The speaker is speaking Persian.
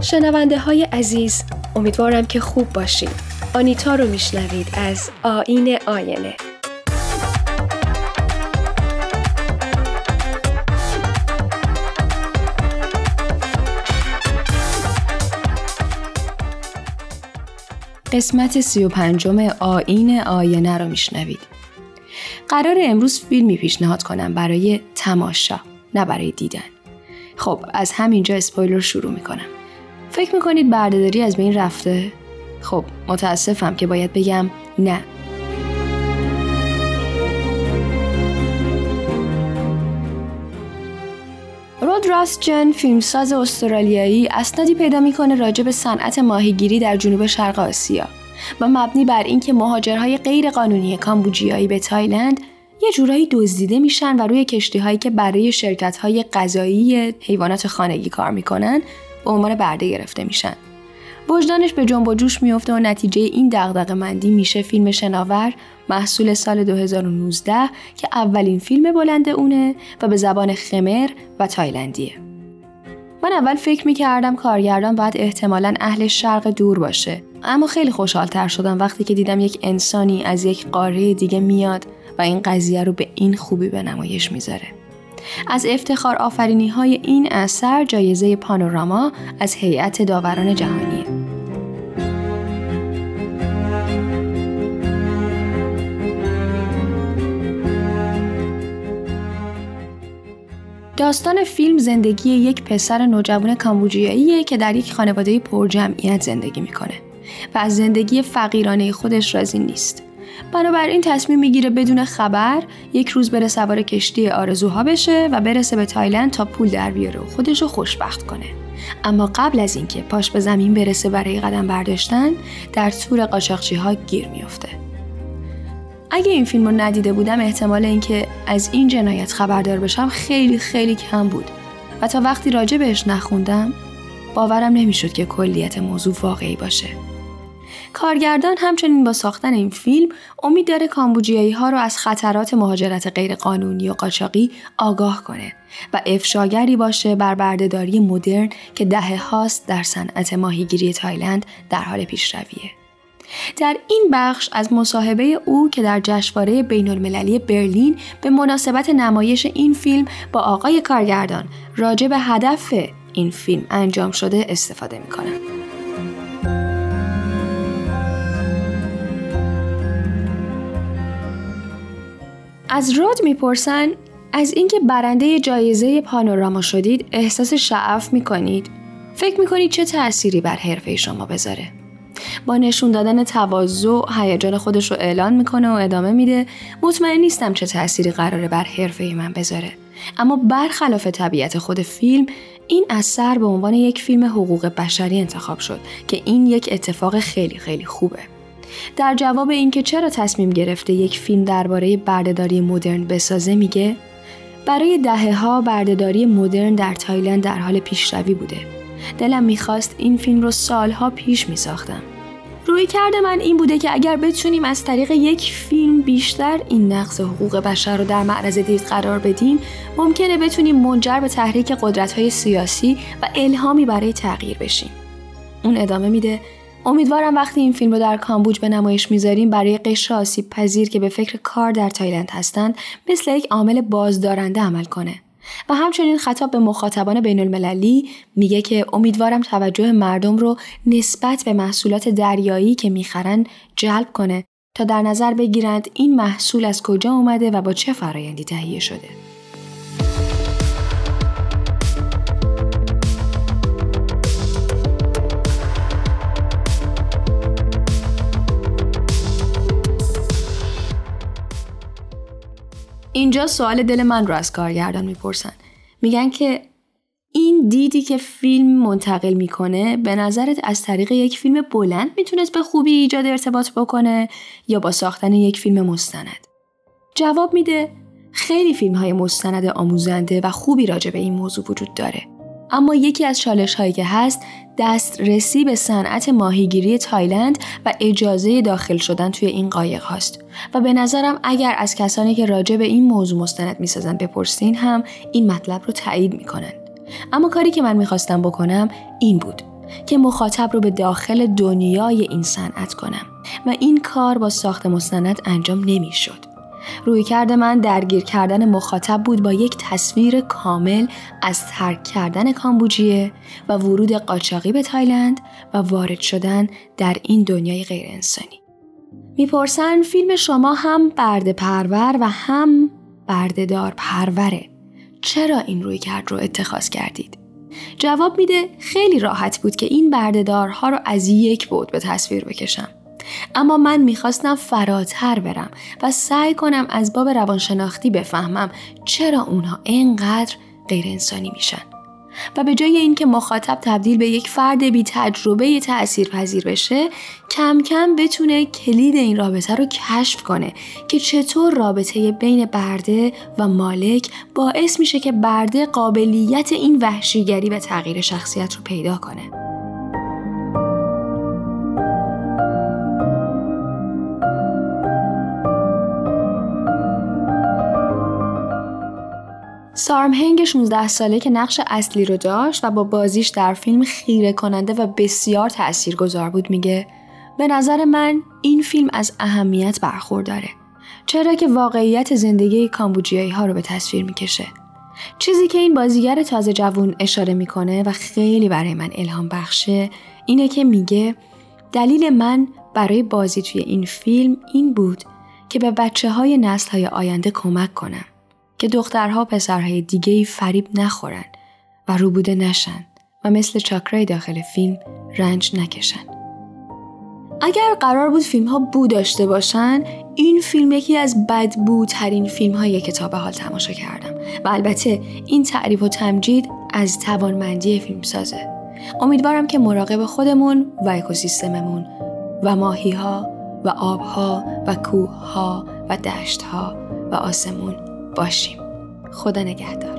شنونده های عزیز امیدوارم که خوب باشید آنیتا رو میشنوید از آین آینه. قسمت سی و پنجم آین آینه رو میشنوید. قرار امروز فیلمی پیشنهاد کنم برای تماشا نه برای دیدن. خب از همینجا اسپویلر شروع می‌کنم. فکر می‌کنید بردهداری از بین رفته؟ خب متاسفم که باید بگم نه رود راستجن فیلمساز استرالیایی اسنادی پیدا می‌کنه راجع به صنعت ماهیگیری در جنوب شرق آسیا و مبنی بر اینکه مهاجرهای غیر قانونی کامبوجیایی به تایلند یه جورایی دزدیده میشن و روی کشتی هایی که برای شرکت های غذایی حیوانات خانگی کار می‌کنن به عنوان برده گرفته میشن. وجدانش به جنب و جوش میفته و نتیجه این دغدغه مندی میشه فیلم شناور محصول سال 2019 که اولین فیلم بلند اونه و به زبان خمر و تایلندیه. من اول فکر می‌کردم کارگردان باید احتمالا اهل شرق دور باشه اما خیلی خوشحالتر شدم وقتی که دیدم یک انسانی از یک قاره دیگه میاد و این قضیه رو به این خوبی به نمایش می‌ذاره. از افتخار آفرینی های این اثر جایزه پانوراما از هیئت داوران جهانیه. داستان فیلم زندگی یک پسر نوجوان کامبوجیاییه که در یک خانواده پرجمعیت زندگی می‌کنه و از زندگی فقیرانه خودش راضی نیست. بنابراین تصمیم می‌گیره بدون خبر یک روز بره سوار کشتی آرزوها بشه و برسه به تایلند تا پول در بیاره و خودش رو خوشبخت کنه. اما قبل از اینکه پاش به زمین برسه برای قدم برداشتن در تور قاچاقچی ها گیر میافته. اگه این فیلم رو ندیده بودم احتمال اینکه از این جنایت خبردار بشم خیلی خیلی کم بود. و تا وقتی راجع بهش نخوندم باورم نمی‌شد که کلیت موضوع واقعی باشه. کارگردان همچنین با ساختن این فیلم امید داره کامبوجیایی ها رو از خطرات مهاجرت غیرقانونی و قاچاقی آگاه کنه و افشاگری باشه بر بردهداری مدرن که دهه هاست در صنعت ماهیگیری تایلند در حال پیشرویه. در این بخش از مصاحبه او که در جشنواره بین المللی برلین به مناسبت نمایش این فیلم با آقای کارگردان راجع به هدف این فیلم انجام شده استفاده می‌کنم. از رود می‌پرسن از اینکه برنده جایزه پانوراما شدید احساس شعف می‌کنید. فکر می‌کنید چه تأثیری بر حرفه شما بذاره؟ با نشون دادن تواضع هیجان خودش رو اعلان می‌کنه و ادامه میده. مطمئن نیستم چه تأثیری قراره بر حرفه من بذاره. اما برخلاف طبیعت خود فیلم این اثر به عنوان یک فیلم حقوق بشری انتخاب شد که این یک اتفاق خیلی خیلی خوبه. در جواب اینکه چرا تصمیم گرفته یک فیلم درباره بردهداری مدرن بسازه میگه برای دهه ها بردهداری مدرن در تایلند در حال پیشروی بوده. دلم می‌خواست این فیلم رو سالها پیش میساختم. روی کرده من این بوده که اگر بتونیم از طریق یک فیلم بیشتر این نقص حقوق بشر رو در معرض دید قرار بدیم ممکنه بتونیم منجر به تحریک قدرت های سیاسی و الهامی برای تغییر بشیم. اون ادامه میده امیدوارم وقتی این فیلم رو در کامبوج به نمایش می‌ذاریم برای قشر آسیب پذیر که به فکر کار در تایلند هستند مثل یک عامل بازدارنده عمل کنه و همچنین خطاب به مخاطبان بین المللی میگه که امیدوارم توجه مردم رو نسبت به محصولات دریایی که می‌خرن جلب کنه تا در نظر بگیرند این محصول از کجا اومده و با چه فرایندی تهیه شده. اینجا سوال دل من رو از کارگردان می‌پرسن. میگن که این دیدی که فیلم منتقل می‌کنه به نظرت از طریق یک فیلم بلند می‌تونست به خوبی ایجاد ارتباط بکنه یا با ساختن یک فیلم مستند؟ جواب میده خیلی فیلم های مستند آموزنده و خوبی راجع به این موضوع وجود داره. اما یکی از چالش هایی که هست دسترسی به صنعت ماهیگیری تایلند و اجازه داخل شدن توی این قایق هاست و به نظرم اگر از کسانی که راجع به این موضوع مستند می‌سازن بپرسین هم این مطلب رو تایید می‌کنن اما کاری که من می‌خواستم بکنم این بود که مخاطب رو به داخل دنیای این صنعت کنم و این کار با ساخت مستند انجام نمی‌شد. روی کرده من درگیر کردن مخاطب بود با یک تصویر کامل از ترک کردن کامبوجیه و ورود قاچاقی به تایلند و وارد شدن در این دنیای غیر انسانی. می‌پرسن فیلم شما هم برده پرور و هم بردهدار پروره. چرا این روی کرد رو اتخاذ کردید؟ جواب میده خیلی راحت بود که این بردهدارها رو از یک بود به تصویر بکشم. اما من می‌خواستم فراتر برم و سعی کنم از باب روانشناختی بفهمم چرا اونها اینقدر غیر انسانی میشن. و به جای اینکه مخاطب تبدیل به یک فرد بی تجربه تأثیر پذیر بشه کم کم بتونه کلید این رابطه رو کشف کنه که چطور رابطه بین برده و مالک باعث میشه که برده قابلیت این وحشیگری و تغییر شخصیت رو پیدا کنه. سارمهنگ 16 ساله که نقش اصلی رو داشت و با بازیش در فیلم خیره کننده و بسیار گذار بود میگه به نظر من این فیلم از اهمیت برخورداره. چرا که واقعیت زندگی کامبوجیایی ها رو به تصویر می‌کشه. چیزی که این بازیگر تازه جوون اشاره می‌کنه و خیلی برای من الهام بخشه اینه که میگه دلیل من برای بازی توی این فیلم این بود که به بچه های نسل های آینده کمک کنم. که دخترها پسرهای دیگه ای فریب نخورن و روبوده نشن و مثل چاکرای داخل فیلم رنج نکشن. اگر قرار بود فیلم ها بو داشته باشن این فیلم یکی از بدبوترین فیلم های که تا به حال تماشا کردم و البته این تعریف و تمجید از توانمندی فیلم سازه امیدوارم که مراقب خودمون و اکوسیستممون و ماهی ها و آبها و کوه ها و دشت ها و آسمون باشیم. خدا نگهدار.